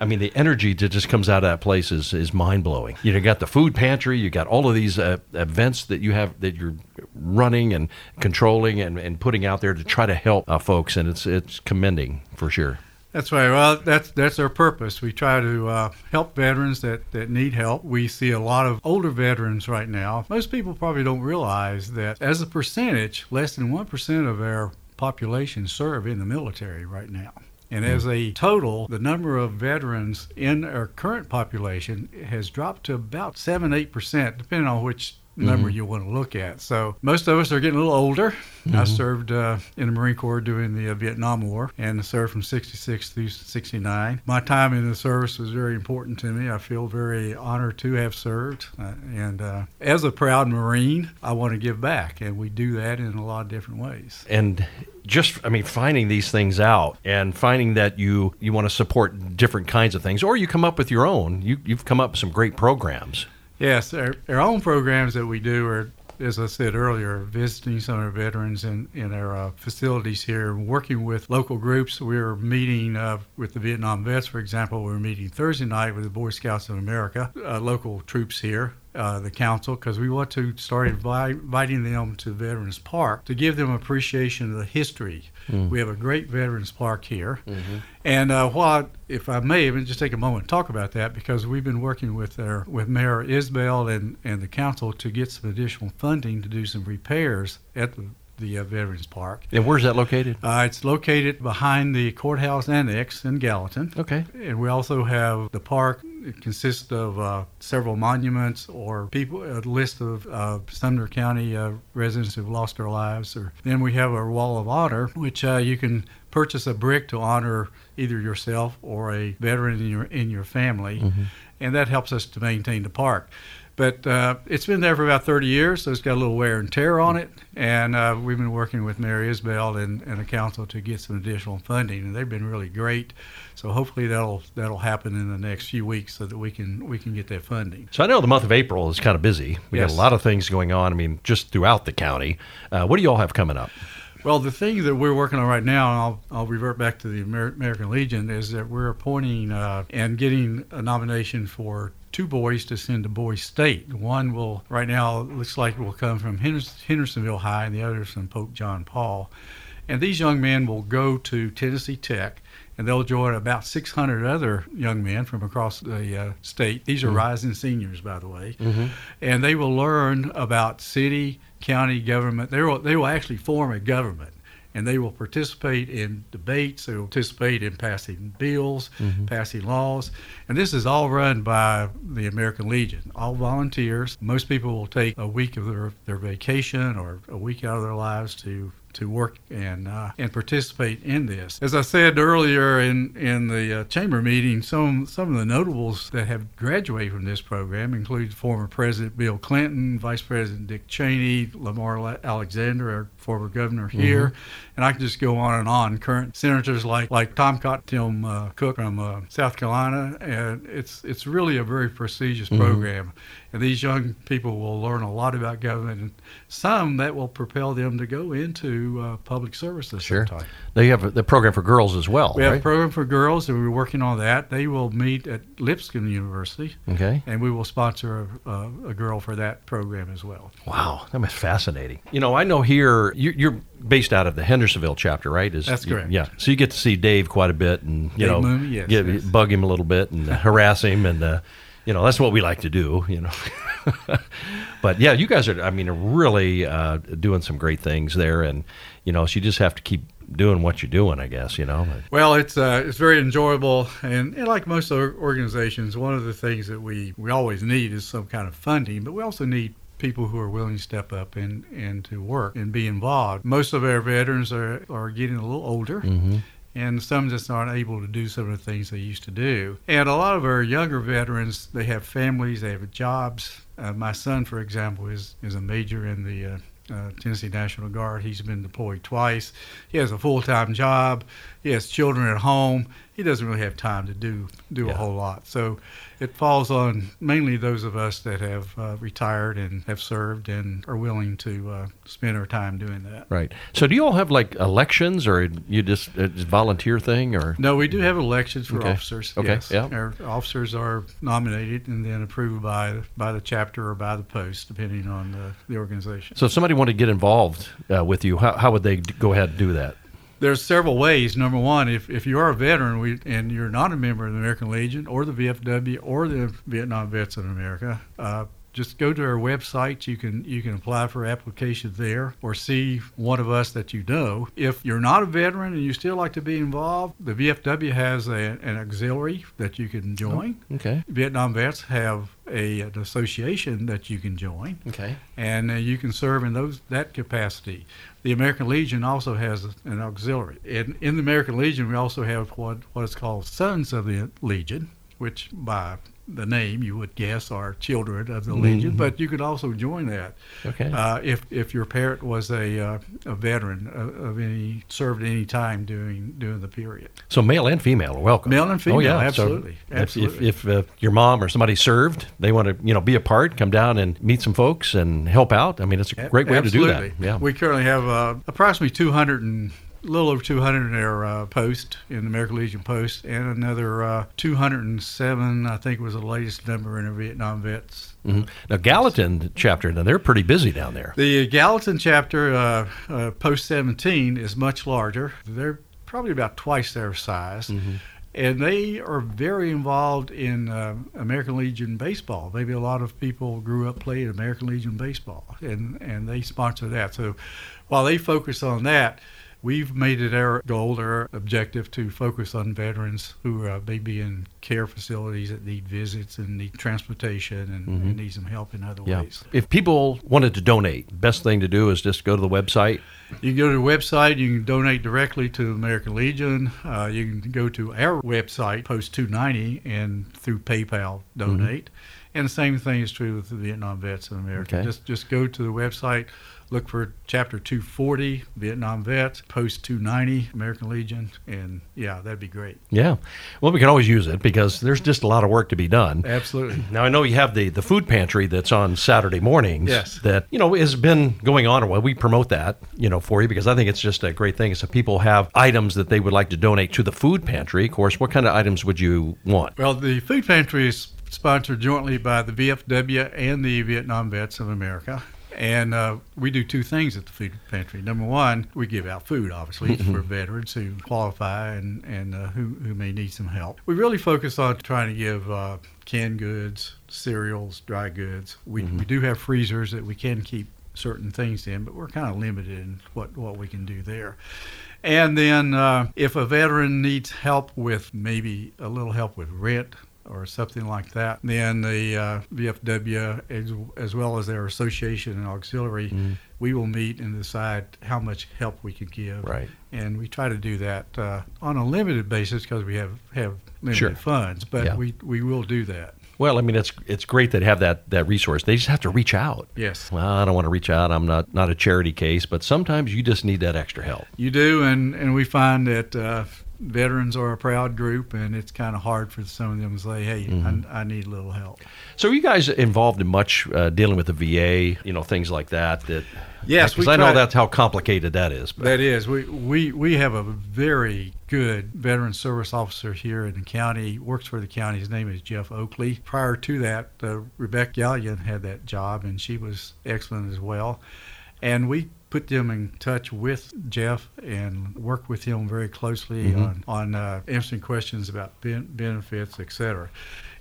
I mean the energy that just comes out of that place is, is mind blowing. You know, you got the food pantry, you got all of these uh, events that you have that you're running and controlling and, and putting out there to try to help uh, folks, and it's it's commending for sure. That's right. Well, that's that's our purpose. We try to uh, help veterans that, that need help. We see a lot of older veterans right now. Most people probably don't realize that as a percentage, less than one percent of our population serve in the military right now. And as a total, the number of veterans in our current population has dropped to about seven, eight percent, depending on which number you want to look at. So most of us are getting a little older. I served uh, in the Marine Corps during the uh, Vietnam War and served from 66 through 69. My time in the service was very important to me. I feel very honored to have served. Uh, and uh, as a proud Marine, I want to give back, and we do that in a lot of different ways. and just i mean finding these things out and finding that you you want to support different kinds of things or you come up with your own you, you've come up with some great programs Yes, our, our own programs that we do are, as I said earlier, visiting some of our veterans in, in our uh, facilities here, working with local groups. We're meeting uh, with the Vietnam vets, for example. We're meeting Thursday night with the Boy Scouts of America, uh, local troops here. Uh, the council because we want to start invi- inviting them to Veterans Park to give them appreciation of the history. We have a great Veterans Park here, and uh, what, if I may, even just take a moment and talk about that because we've been working with our with Mayor Isbell and, and the council to get some additional funding to do some repairs at the, the uh, Veterans Park. and where's that located Uh, it's located behind the courthouse annex in Gallatin. okay And we also have the park. It consists of uh, several monuments or people, a list of uh, Sumner County uh, residents who've lost their lives. Or then we have a wall of honor, which uh, you can purchase a brick to honor either yourself or a veteran in your in your family, and that helps us to maintain the park. But uh, it's been there for about 30 years, so it's got a little wear and tear on it. And uh, we've been working with Mayor Isbell and, and the council to get some additional funding, and they've been really great. So hopefully that'll that'll happen in the next few weeks, so that we can we can get that funding. so i know the month of april is kind of busy we got a lot of things going on i mean just throughout the county uh, what do you all have coming up Well, the thing that we're working on right now, and I'll, I'll revert back to the Amer- American Legion, is that we're appointing uh, and getting a nomination for two boys to send to Boys State. One will, right now, looks like will come from Henderson, Hendersonville High, and the other is from Pope John Paul. And these young men will go to Tennessee Tech, and they'll join about 600 other young men from across the uh, state. These are rising seniors, by the way, and they will learn about city, county government. They will they will actually form a government, and they will participate in debates. They will participate in passing bills, mm-hmm. passing laws, and this is all run by the American Legion. All volunteers. Most people will take a week of their, their vacation or a week out of their lives to to work and uh, and participate in this. As I said earlier in in the uh, chamber meeting, some some of the notables that have graduated from this program include former President Bill Clinton, Vice President Dick Cheney, Lamar Alexander, our former governor here, and I can just go on and on. Current senators like like Tom Cotton, Tim uh, Cook from uh, South Carolina, and it's it's really a very prestigious program. And these young people will learn a lot about government, and some that will propel them to go into uh, public service at Sure. some time. They have a, the program for girls as well, We have a program for girls, and we're working on that. They will meet at Lipscomb University, okay. and we will sponsor a, a, a girl for that program as well. Wow, that was fascinating. You know, I know here you, you're based out of the Hendersonville chapter, right? Is That's correct. Yeah, so you get to see Dave quite a bit, and you Dave know, Mooney, yes, get- yes. bug him a little bit and harass him, and uh, you know that's what we like to do. You know, but yeah, you guys are. I mean, are really uh, doing some great things there, and you know, so you just have to keep doing what you're doing, I guess. You know. Well, it's uh, it's very enjoyable, and, and like most organizations, one of the things that we, we always need is some kind of funding, but we also need people who are willing to step up and, and to work and be involved. Most of our veterans are, are getting a little older. And some just aren't able to do some of the things they used to do. And a lot of our younger veterans, they have families, they have jobs. Uh, my son, for example, is, is a major in the uh, uh, Tennessee National Guard. He's been deployed twice. He has a full time job. He has children at home. He doesn't really have time to do do Yeah. a whole lot. So it falls on mainly those of us that have uh, retired and have served and are willing to uh, spend our time doing that. Right. So, do you all have like elections, or you just it's a volunteer thing, or No, we do have elections for Okay. officers. Okay, Yes. yeah. Our officers are nominated and then approved by by the chapter or by the post, depending on the, the organization. So if somebody wanted to get involved uh, with you, how, how would they go ahead and do that? There's several ways. Number one, if, if you are a veteran we, and you're not a member of the American Legion or the VFW or the Vietnam Vets of America, uh, just go to our website. You can you can apply for applications there or see one of us that you know. If you're not a veteran and you still like to be involved, the VFW has a, an auxiliary that you can join. Okay. Vietnam vets have a, an association that you can join, Okay. and uh, you can serve in those that capacity. The American Legion also has an auxiliary. And in the American Legion, we also have what what is called Sons of the Legion, which by the name you would guess are children of the Legion, but you could also join that Okay. uh, if if your parent was a uh, a veteran of, of any served any time during during the period. So male and female are welcome. Male and female, oh, yeah. absolutely, So if- absolutely. If, if, uh, your mom or somebody served, they want to you know be a part, come down and meet some folks and help out. I mean, it's a great way Absolutely. to do that. Yeah. We currently have uh, approximately 200 and little over 200 in our uh, post in the American Legion Post, and another uh, 207, I think, was the latest number in our Vietnam vets. Mhm. Now Gallatin chapter, now they're pretty busy down there. The Gallatin chapter, uh, uh, Post 17, is much larger. They're probably about twice their size. And they are very involved in uh, American Legion baseball. Maybe a lot of people grew up playing American Legion baseball, and, and they sponsor that. So while they focus on that, we've made it our goal our objective to focus on veterans who uh, may be in care facilities that need visits and need transportation and, and need some help in other Yeah. ways. If people wanted to donate, best thing to do is just go to the website. You can go to the website. You can donate directly to the American Legion. Uh, you can go to our website, Post 290, and through PayPal donate. And the same thing is true with the Vietnam Vets of America. Okay. Just just go to the website, look for Chapter 240, Vietnam Vets, Post 290, American Legion, and yeah, that'd be great. Yeah. Well, we can always use it because there's just a lot of work to be done. Absolutely. Now I know you have the the food pantry that's on Saturday mornings. Yes. That you know has been going on a while. We promote that you know for you because I think it's just a great thing. So people have items that they would like to donate to the food pantry. Of course, what kind of items would you want? Well, the food pantry is sponsored jointly by the VFW and the Vietnam Vets of America. And uh, we do two things at the food pantry. Number one, we give out food, obviously, for veterans who qualify and, and uh, who, who may need some help. We really focus on trying to give uh, canned goods, cereals, dry goods. We, we do have freezers that we can keep certain things in, but we're kind of limited in what, what we can do there. And then uh, if a veteran needs help with maybe a little help with rent or something like that, then the uh, VFW, as, as well as their association and auxiliary, we will meet and decide how much help we can give. Right. And we try to do that uh, on a limited basis because we have, have limited Sure. funds, but Yeah. we, we will do that. Well, I mean, it's it's great that have that that resource. They just have to reach out. Yes. Well, I don't want to reach out. I'm not not a charity case, but sometimes you just need that extra help. You do, and, and we find that uh, veterans are a proud group, and it's kind of hard for some of them to say, hey, I, I need a little help. So, are you guys involved in much uh, dealing with the VA? You know, things like that. That Yes, because I know that's how complicated that is. But That is, we, we, we have a very good veteran service officer here in the county, works for the county. His name is Jeff Oakley. Prior to that, uh, Rebecca Gallion had that job, and she was excellent as well. And we put them in touch with Jeff and work with him very closely on, on uh, answering questions about ben- benefits, et cetera.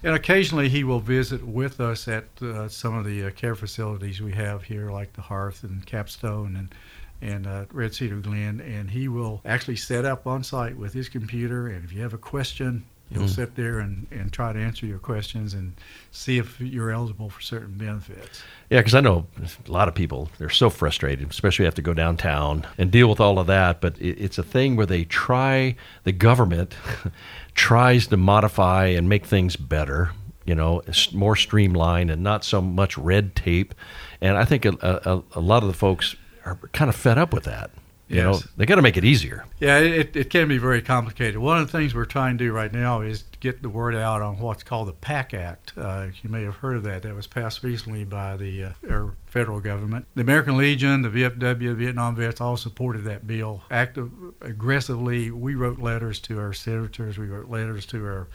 And occasionally he will visit with us at uh, some of the uh, care facilities we have here, like the Hearth and Capstone and and uh, Red Cedar Glen, and he will actually set up on site with his computer. And if you have a question, he'll mm. sit there and, and try to answer your questions and see if you're eligible for certain benefits. Yeah, because I know a lot of people, they're so frustrated, especially have to go downtown and deal with all of that. But it, it's a thing where they try, the government tries to modify and make things better, you know, more streamlined and not so much red tape. And I think a, a, a lot of the folks are kind of fed up with that. You know, they got to make it easier. Yeah, it, it can be very complicated. One of the things we're trying to do right now is get the word out on what's called the PACT Act. Uh, you may have heard of that. That was passed recently by the uh, our federal government. The American Legion, the VFW, Vietnam Vets all supported that bill active, aggressively. We wrote letters to our senators. We wrote letters to our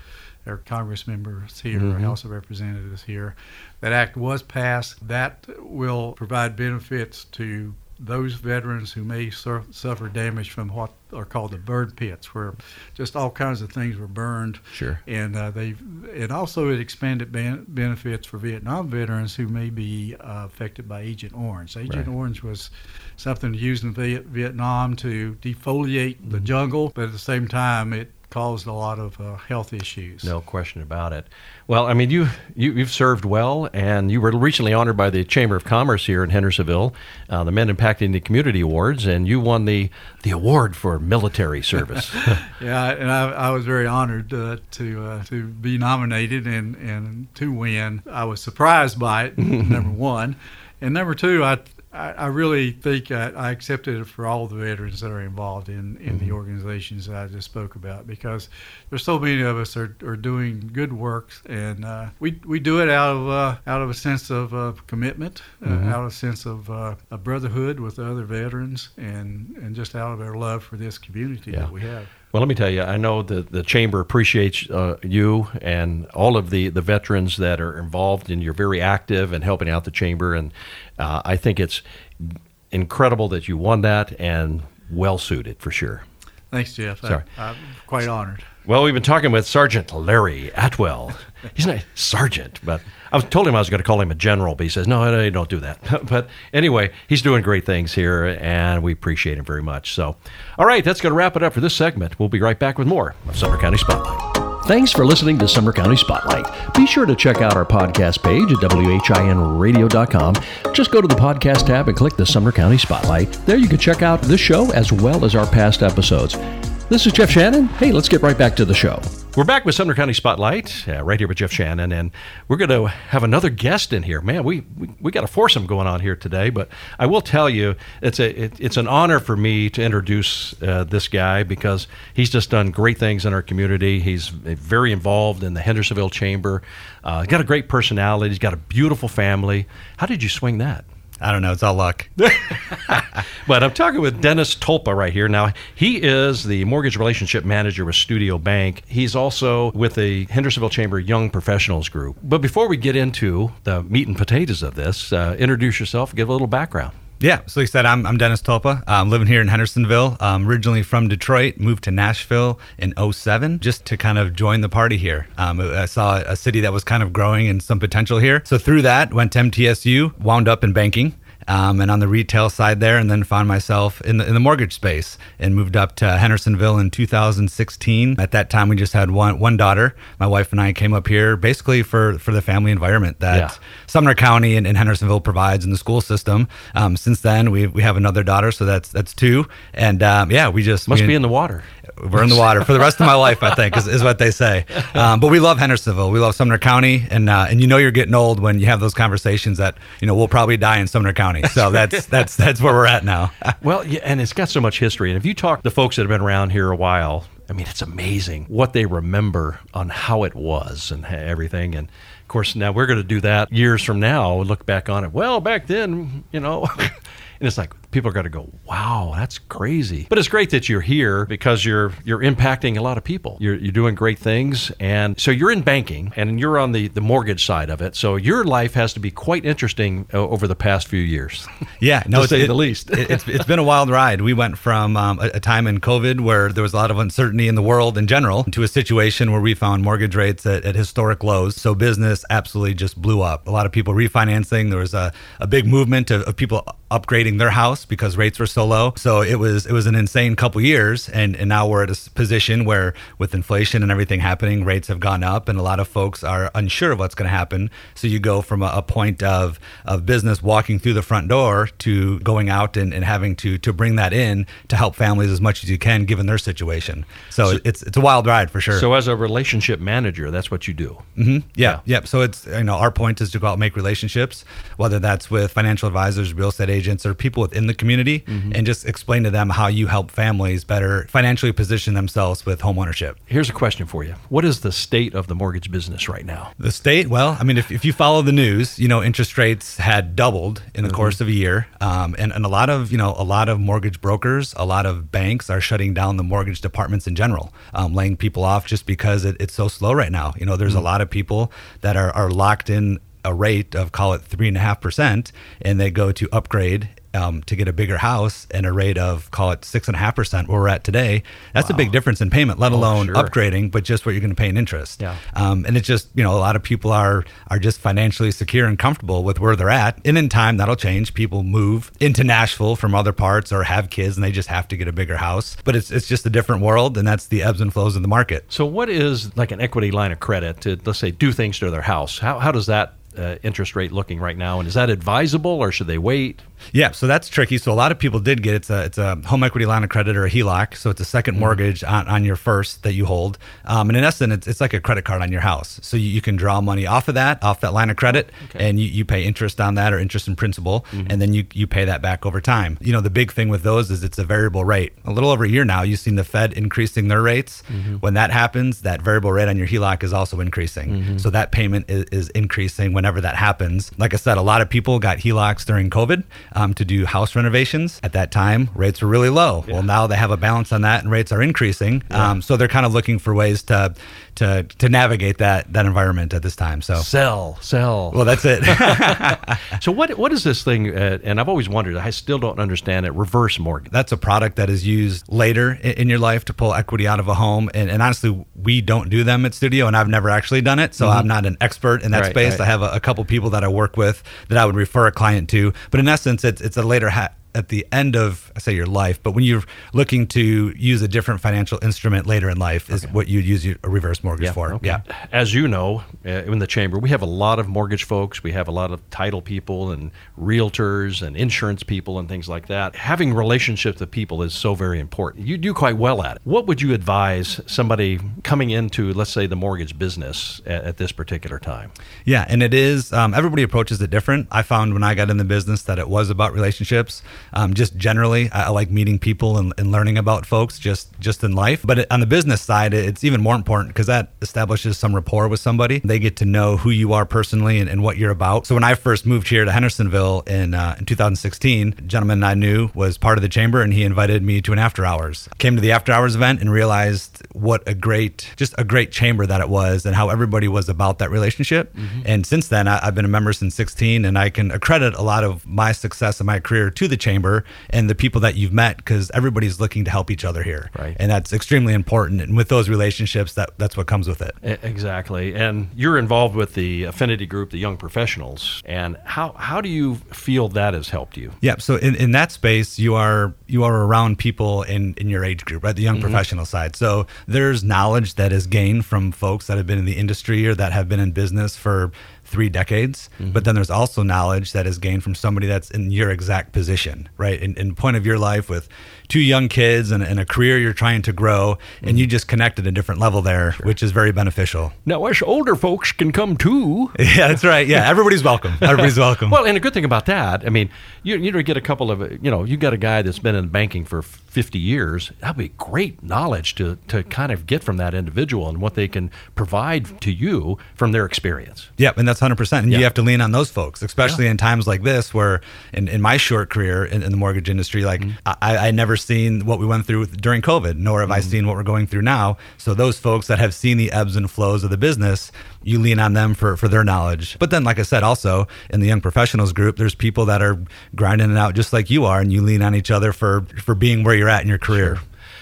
our Congress members here, our House of Representatives here. That act was passed. That will provide benefits to those veterans who may sur- suffer damage from what are called the burn pits, where just all kinds of things were burned. Sure. And uh, they, and also it expanded ban- benefits for Vietnam veterans who may be uh, affected by Agent Orange. Agent Right. Orange was something used in Viet- Vietnam to defoliate the jungle, but at the same time, it caused a lot of uh, health issues. No question about it. Well, I mean, you, you you've served well, and you were recently honored by the Chamber of Commerce here in Hendersonville, uh, the Men Impacting the Community Awards, and you won the the award for military service. yeah, and I, I, was very honored uh, to uh, to be nominated and and to win. I was surprised by it. number one, and number two, I I, I really think I, I, accepted it for all the veterans that are involved in, in mm-hmm. the organizations that I just spoke about because there's so many of us are, are doing good works and uh, we, we do it out of uh, out of a sense of uh, commitment, mm-hmm. out of a sense of uh, a brotherhood with other veterans and, and just out of our love for this community yeah. that we have. Well, let me tell you, I know that the chamber appreciates uh, you and all of the, the veterans that are involved, and you're very active and helping out the chamber. And uh, I think it's incredible that you won that and well suited for sure. Thanks, Jeff. Sorry. I, am quite honored. Well, we've been talking with Sergeant Larry Atwell. He's not sergeant, but I was told him I was going to call him a general, but he says, no, no don't do that. but anyway, he's doing great things here, and we appreciate him very much. So, all right, that's going to wrap it up for this segment. We'll be right back with more of Sumner County Spotlight. Thanks for listening to Sumner County Spotlight. Be sure to check out our podcast page at WHINradio.com. Just go to the podcast tab and click the Sumner County Spotlight. There you can check out this show as well as our past episodes. This is Jeff Shannon. Hey, let's get right back to the show. We're back with Sumner County Spotlight, uh, right here with Jeff Shannon, and we're going to have another guest in here. Man, we, we, we got a foursome going on here today, but I will tell you, it's a it, it's an honor for me to introduce uh, this guy because he's just done great things in our community. He's very involved in the Hendersonville Chamber. Uh, he's got a great personality. He's got a beautiful family. How did you swing that? I don't know. It's all luck. but I'm talking with Dennis Tulpa right here. Now, he is the mortgage relationship manager with Studio Bank. He's also with the Hendersonville Chamber Young Professionals Group. But before we get into the meat and potatoes of this, uh, introduce yourself, give a little background. Yeah, so like said, I'm, I'm Dennis Tulpa. I'm living here in Hendersonville. I'm originally from Detroit, moved to Nashville in 07 just to kind of join the party here. Um, I saw a city that was kind of growing and some potential here. So through that, went to MTSU, wound up in banking um, and on the retail side there, and then found myself in the in the mortgage space and moved up to Hendersonville in 2016. At that time, we just had one one daughter. My wife and I came up here basically for for the family environment that yeah. Sumner County and, and, Hendersonville provides in the school system. Um, since then, we we have another daughter, so that's that's two, and um, yeah, we just must we, be in the water we're in the water for the rest of my life, I think, is, is what they say. Um, but we love Hendersonville. We love Sumner County, and uh, and you know you're getting old when you have those conversations that you know we'll probably die in Sumner County. So that's that's that's where we're at now. well, yeah, and it's got so much history. And if you talk to the folks that have been around here a while, I mean, it's amazing what they remember on how it was and everything. And of course, now we're going to do that years from now. Look back on it. Well, back then, you know. and it's like people are going to go, "Wow, that's crazy." But it's great that you're here because you're you're impacting a lot of people. You're you're doing great things, and so you're in banking and you're on the the mortgage side of it. So your life has to be quite interesting uh, over the past few years. Yeah, no, to say it, the least. it, it's it's been a wild ride. We went from um, a, a time in COVID where there was a lot of uncertainty in the world in general to a situation where we found mortgage rates at, at historic lows. So business absolutely just blew up. A lot of people refinancing. There was a, a big movement of, of people upgrading their house because rates were so low. So it was it was an insane couple years, and and now we're at a position where with inflation and everything happening, rates have gone up, and a lot of folks are unsure of what's going to happen. So you go from a, a, point of of business walking through the front door to going out and, and having to to bring that in to help families as much as you can given their situation. So, so it's it's a wild ride for sure. So as a relationship manager, that's what you do. Mm-hmm. Yeah, yeah. So it's you know our point is to go out and make relationships, whether that's with financial advisors, real estate agents, or people within the community mm-hmm. and just explain to them how you help families better financially position themselves with homeownership. Here's a question for you What is the state of the mortgage business right now? The state, well, I mean, if, if you follow the news, you know, interest rates had doubled in the mm-hmm. course of a year. Um, and, and a lot of, you know, a lot of mortgage brokers, a lot of banks are shutting down the mortgage departments in general, um, laying people off just because it, it's so slow right now. You know, there's mm-hmm. a lot of people that are, are locked in a rate of call it three and a half percent, and they go to upgrade um, to get a bigger house and a rate of call it six and a half percent where we're at today. That's a big difference in payment, let alone sure. upgrading, but just what you're going to pay in interest. Yeah. Um, and it's just you know a lot of people are are just financially secure and comfortable with where they're at. And in time that'll change. People move into Nashville from other parts or have kids and they just have to get a bigger house. But it's it's just a different world, and that's the ebbs and flows of the market. So, what is like an equity line of credit to, let's say, do things to their house? How, how does that uh, interest rate looking right now? And is that advisable or should they wait? Yeah, so that's tricky. So a lot of people did get it's a it's a home equity line of credit or a HELOC. So it's a 2nd Mm-hmm. mortgage on, on your first that you hold. Um, and in essence, it's, it's like a credit card on your house. So you, you can draw money off of that, off that line of credit, and you, you pay interest on that or interest in principal, Mm-hmm. and then you you pay that back over time. You know, the big thing with those is it's a variable rate. A little over a year now, you've seen the Fed increasing their rates. Mm-hmm. When that happens, that variable rate on your HELOC is also increasing. Mm-hmm. So that payment is, is increasing whenever that happens. Like I said, a lot of people got HELOCs during COVID um, to do house renovations. At that time, rates were really low. Well, now they have a balance on that, and rates are increasing. Um, so they're kind of looking for ways to to to navigate that that environment at this time. So. Sell, sell. Well, that's it. so, what what is this thing? Uh, and I've always wondered, I still don't understand it reverse mortgage. that's a product that is used later in, in your life to pull equity out of a home. And, and honestly, we don't do them at Studio, and I've never actually done it. So I'm not an expert in that Right, space. right. I have a, a couple people that I work with that I would refer a client to. But in essence, it's, it's a later ha- at the end of I say your life, but when you're looking to use a different financial instrument later in life, is what you'd use a reverse mortgage for. okay. Yeah. As you know, uh, in the chamber, we have a lot of mortgage folks. We have a lot of title people and realtors and insurance people and things like that. Having relationships with people is so very important. You do quite well at it. What would you advise somebody coming into, let's say, the mortgage business at, at this particular time? Yeah, and it is. Um, everybody approaches it different. I found when I got in the business that it was about relationships. Um, just generally, I, I like meeting people and, and learning about folks just just in life. But it, on the business side, it- it's even more important because that establishes some rapport with somebody. They get to know who you are personally and, and what you're about. So when I first moved here to Hendersonville in uh, in 2016, a gentleman I knew was part of the chamber, and he invited me to an after hours. Came to the after hours event and realized what a great, just a great chamber that it was, and how everybody was about that relationship. And since then, I, I've been a member since 16, and I can accredit a lot of my success in my career to the chamber and the people that you've met because everybody's looking to help each other here, Right. and that's extremely important. And with those relationships, that that's what comes with it. Exactly. And you're involved with the affinity group, the Young Professionals. And how, how do you feel that has helped you? Yeah. So in, in that space, you are you are around people in, in your age group, right? The young mm-hmm. professional side. So there's knowledge that is gained from folks that have been in the industry or that have been in business for three decades. Mm-hmm. But then there's also knowledge that is gained from somebody that's in your exact position, right? In, in point of your life with two young kids and, and a career you're trying to grow, and you just connect at a different level there, which is very beneficial. Now, us older folks can come too. Yeah, that's right. Yeah, everybody's welcome. Everybody's welcome. Well, and a good thing about that, I mean, you you get a couple of you know you got a guy that's been in banking for fifty years. That'd be great knowledge to to kind of get from that individual and what they can provide to you from their experience. Yep, and that's hundred percent. And Yeah. you have to lean on those folks, especially in times like this, where in, in my short career in, in the mortgage industry, like Mm-hmm. I, I never seen what we went through during COVID, nor have I Mm-hmm. seen what we're going through now. So those folks that have seen the ebbs and flows of the business, you lean on them for for their knowledge. But then, like I said, also in the young professionals group, there's people that are grinding it out just like you are, and you lean on each other for for being where you're at in your career.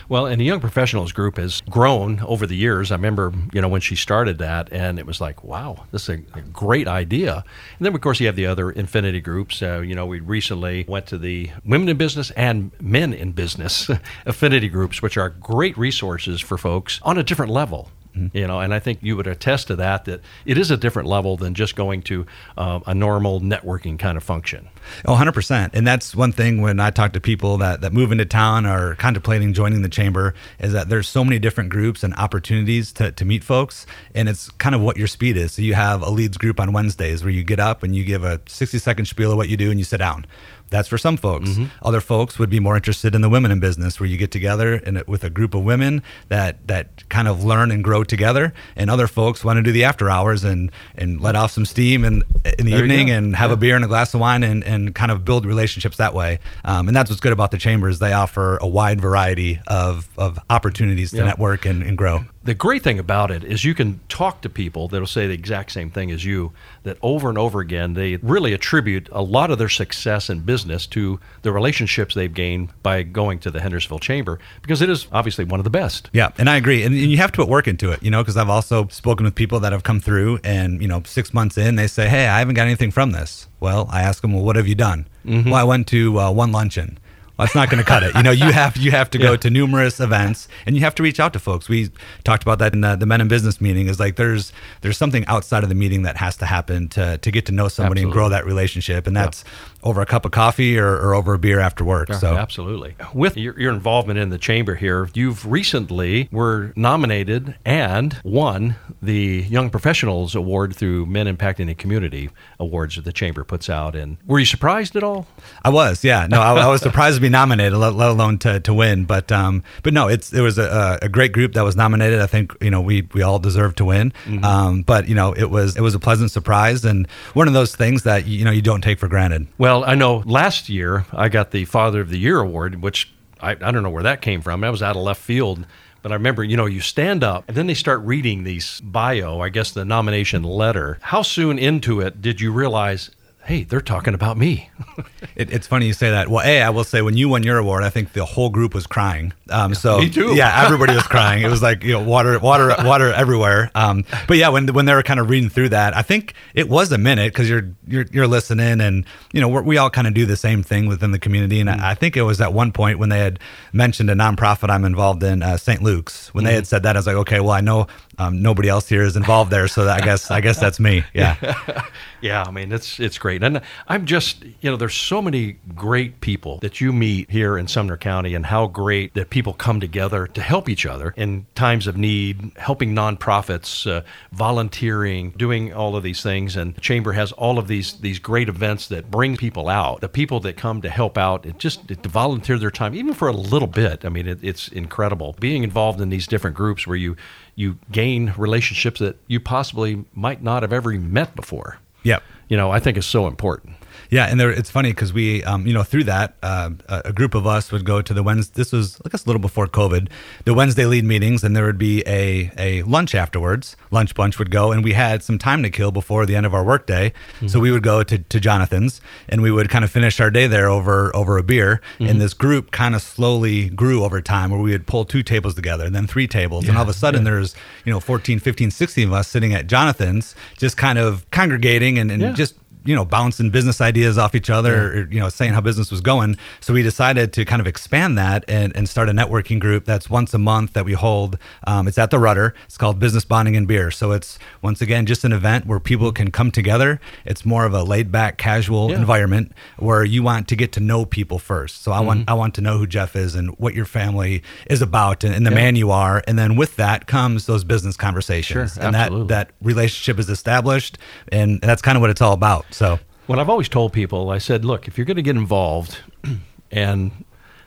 Well, and the Young Professionals group has grown over the years. I remember, you know, when she started that, and it was like, wow, this is a, great idea. And then, of course, you have the other affinity groups. Uh, you know, we recently went to the Women in Business and Men in Business affinity groups, which are great resources for folks on a different level. You know, and I think you would attest to that that it is a different level than just going to uh, a normal networking kind of function. Oh, 100%. And that's one thing when I talk to people that, that move into town or contemplating joining the chamber is that there's so many different groups and opportunities to, to meet folks. And it's kind of what your speed is. So you have a leads group on Wednesdays where you get up and you give a 60 second spiel of what you do and you sit down. That's for some folks. Other folks would be more interested in the women in business, where you get together and with a group of women that that kind of learn and grow together. And other folks want to do the after hours and and let off some steam in in the There evening and have a beer and a glass of wine and, and kind of build relationships that way. Um, and that's what's good about the chambers. They offer a wide variety of, of opportunities to Yeah. network and, and grow. The great thing about it is you can talk to people that'll say the exact same thing as you, that over and over again, they really attribute a lot of their success in business to the relationships they've gained by going to the Hendersonville Chamber because it is obviously one of the best. Yeah, and I agree. And you have to put work into it, you know, because I've also spoken with people that have come through and, you know, six months in, they say, hey, I haven't got anything from this. Well, I ask them, well, what have you done? Mm-hmm. Well, I went to uh, one luncheon. That's not going to cut it. You know, you have you have to go Yeah. to numerous events, and you have to reach out to folks. We talked about that in the, the Men in Business meeting. Is like there's there's something outside of the meeting that has to happen to to get to know somebody and grow that relationship, and that's over a cup of coffee or, or over a beer after work. so absolutely. With your, your involvement in the chamber here, you've recently were nominated and won the Young Professionals Award through Men Impacting the Community Awards that the chamber puts out. And were you surprised at all? I was, yeah. No, I, I was surprised to be nominated, let, let alone to, to win. But um, but no, it's it was a, a great group that was nominated. I think you know we we all deserve to win. Um, but you know it was it was a pleasant surprise and one of those things that you know you don't take for granted. Well, I know last year I got the Father of the Year award, which I, I don't know where that came from. I was out of left field. But I remember, you know, you stand up and then they start reading these bio, I guess the nomination letter. How soon into it did you realize, hey, they're talking about me? It, it's funny you say that. Well, a I will say when you won your award, I think the whole group was crying. Um, so Me too. Yeah, everybody was crying. It was like you know water, water, water everywhere. Um, but yeah, when when they were kind of reading through that, I think it was a minute because you're you're you're listening, and you know we're, we all kind of do the same thing within the community. And I, I think it was at one point when they had mentioned a nonprofit I'm involved in, uh, St. Luke's. When they had said that, I was like, okay, well I know um, nobody else here is involved there, so that, I guess I guess that's me. Yeah. Yeah, I mean it's it's great, and I'm just you know there's so many great people that you meet here in Sumner County, and how great that people come together to help each other in times of need, helping nonprofits, uh, volunteering, doing all of these things, and the chamber has all of these these great events that bring people out. The people that come to help out, it just to volunteer their time, even for a little bit. I mean, it, it's incredible being involved in these different groups where you you gain relationships that you possibly might not have ever met before Yep. You know, I think is so important. Yeah, and there, it's funny because we, um, you know, through that, uh, a group of us would go to the Wednesday. This was, I guess, a little before COVID. The Wednesday lead meetings, and there would be a a lunch afterwards. Lunch bunch would go, and we had some time to kill before the end of our workday. So we would go to, to Jonathan's, and we would kind of finish our day there over over a beer. And this group kind of slowly grew over time, where we would pull two tables together, and then three tables, and all of a sudden there's you know 14, 15, 16 of us sitting at Jonathan's, just kind of congregating and, and Yeah. just you know bouncing business ideas off each other or, you know saying how business was going. So we decided to kind of expand that and, and start a networking group that's once a month that we hold. Um, it's at the rudder. It's called business bonding and beer. So it's once again just an event where people can come together. It's more of a laid back casual Yeah. environment where you want to get to know people first. So i want i want to know who jeff is and what your family is about and, and the Yeah. man you are. And then with that comes those business conversations. Sure, and absolutely. that that relationship is established and that's kind of what it's all about so what I've always told people, I said, look, if you're going to get involved and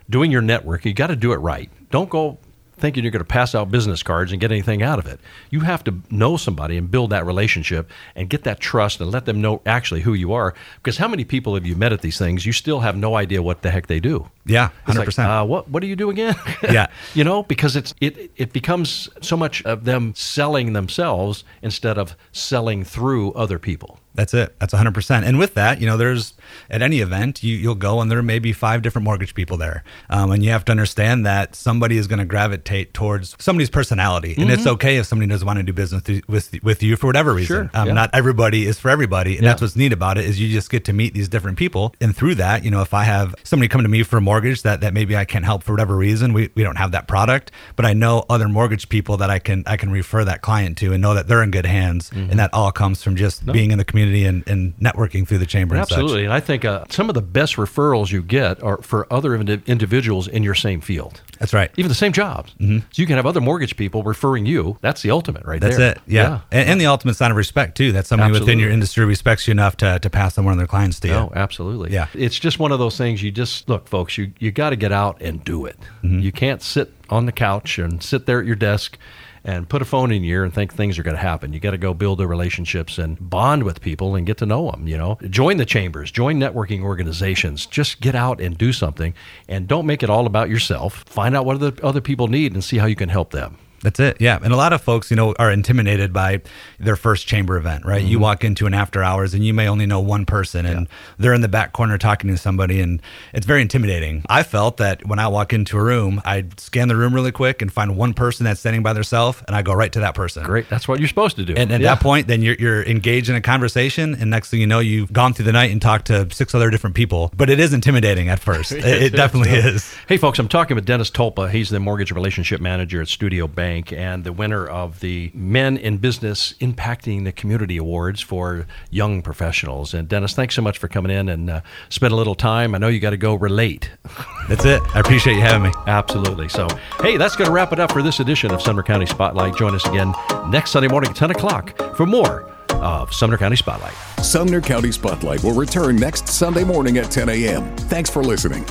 doing your network, you got to do it right. Don't go thinking you're going to pass out business cards and get anything out of it. You have to know somebody and build that relationship and get that trust and let them know actually who you are. Because how many people have you met at these things? You still have no idea what the heck they do. Yeah, It's like, 100%. uh, what what do you do again? Yeah. you know, because it's it it becomes so much of them selling themselves instead of selling through other people. That's it. That's 100%. And with that, you know, there's at any event, you, you'll go and there may be five different mortgage people there. Um, and you have to understand that somebody is going to gravitate towards somebody's personality. And it's okay if somebody doesn't want to do business th- with, with you for whatever reason. Sure, Um, yeah. Not everybody is for everybody. And Yeah. that's what's neat about it is you just get to meet these different people. And through that, you know, if I have somebody come to me for a mortgage that, that maybe I can't help for whatever reason, we, we don't have that product, but I know other mortgage people that I can, I can refer that client to and know that they're in good hands. Mm-hmm. And that all comes from just being in the community and, and networking through the chamber and such. Absolutely. And I think uh, some of the best referrals you get are for other indi- individuals in your same field. That's right. Even the same jobs. So you can have other mortgage people referring you. That's the ultimate right That's there. it. Yeah. And, and the ultimate sign of respect, too. That somebody within your industry respects you enough to, to pass on one of their clients to you. No, absolutely. Yeah. It's just one of those things you just look, folks, you, you got to get out and do it. You can't sit on the couch and sit there at your desk and put a phone in your ear and think things are going to happen. You got to go build the relationships and bond with people and get to know them, you know. Join the chambers, join networking organizations. Just get out and do something and don't make it all about yourself. Find out what the other people need and see how you can help them. That's it. Yeah. And a lot of folks, you know, are intimidated by their first chamber event, right? You mm-hmm. walk into an after hours and you may only know one person and they're in the back corner talking to somebody and it's very intimidating. I felt that when I walk into a room, I scan the room really quick and find one person that's standing by themselves and I go right to that person. Great. That's what you're supposed to do. And at Yeah. that point, then you're, you're engaged in a conversation, and next thing you know, you've gone through the night and talked to six other different people. But it is intimidating at first. It, it definitely is. Hey, folks, I'm talking with Dennis Tulpa. He's the mortgage relationship manager at Studio Bank and the winner of the Men in Business Impacting the Community Awards for young professionals. And Dennis, thanks so much for coming in and uh, spend a little time. I know you got to go relate. That's it. I appreciate you having me. Absolutely. So, hey, that's going to wrap it up for this edition of Sumner County Spotlight. Join us again next Sunday morning at 10 o'clock for more of Sumner County Spotlight. Sumner County Spotlight will return next Sunday morning at 10 a.m. Thanks for listening.